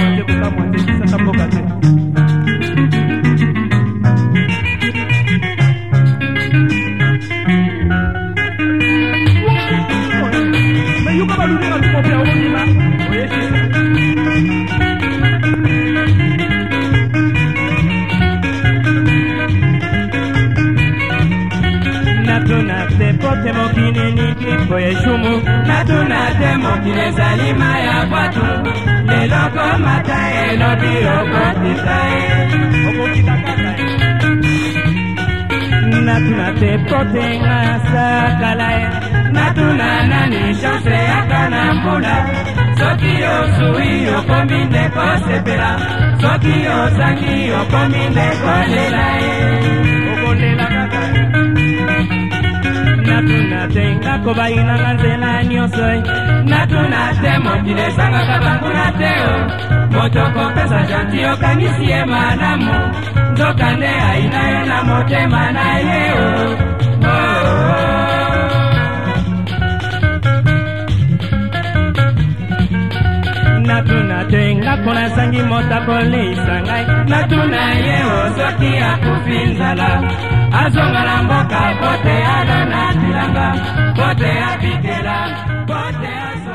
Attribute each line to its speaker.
Speaker 1: mande kokamwa te bisaka mboka te meyuka balubeka lukope aobima oyesi natuna te pote mokili niki po eshumu natuna te mokili ezali ma ya bwatu elobi okokisa ye natuna te potenga sakala
Speaker 2: ye natuna nani chanse yaka na mbula soki ozwi okomi nde kosepela soki ozangi okomi nde kolela ye okolela kaka
Speaker 1: natuna te nga kobayinanga nzela
Speaker 2: nyonso natuna te mokili esangaka banguna te o kotoko pesa janti okanisi ye malamu nzoka nde aina ye na motema
Speaker 1: na ye o oh. natuna te ngako nasangi mota koleisa
Speaker 2: ngai natuna ye o soki akufi nzala azongala mboka pote alonatelanga pote abikela pote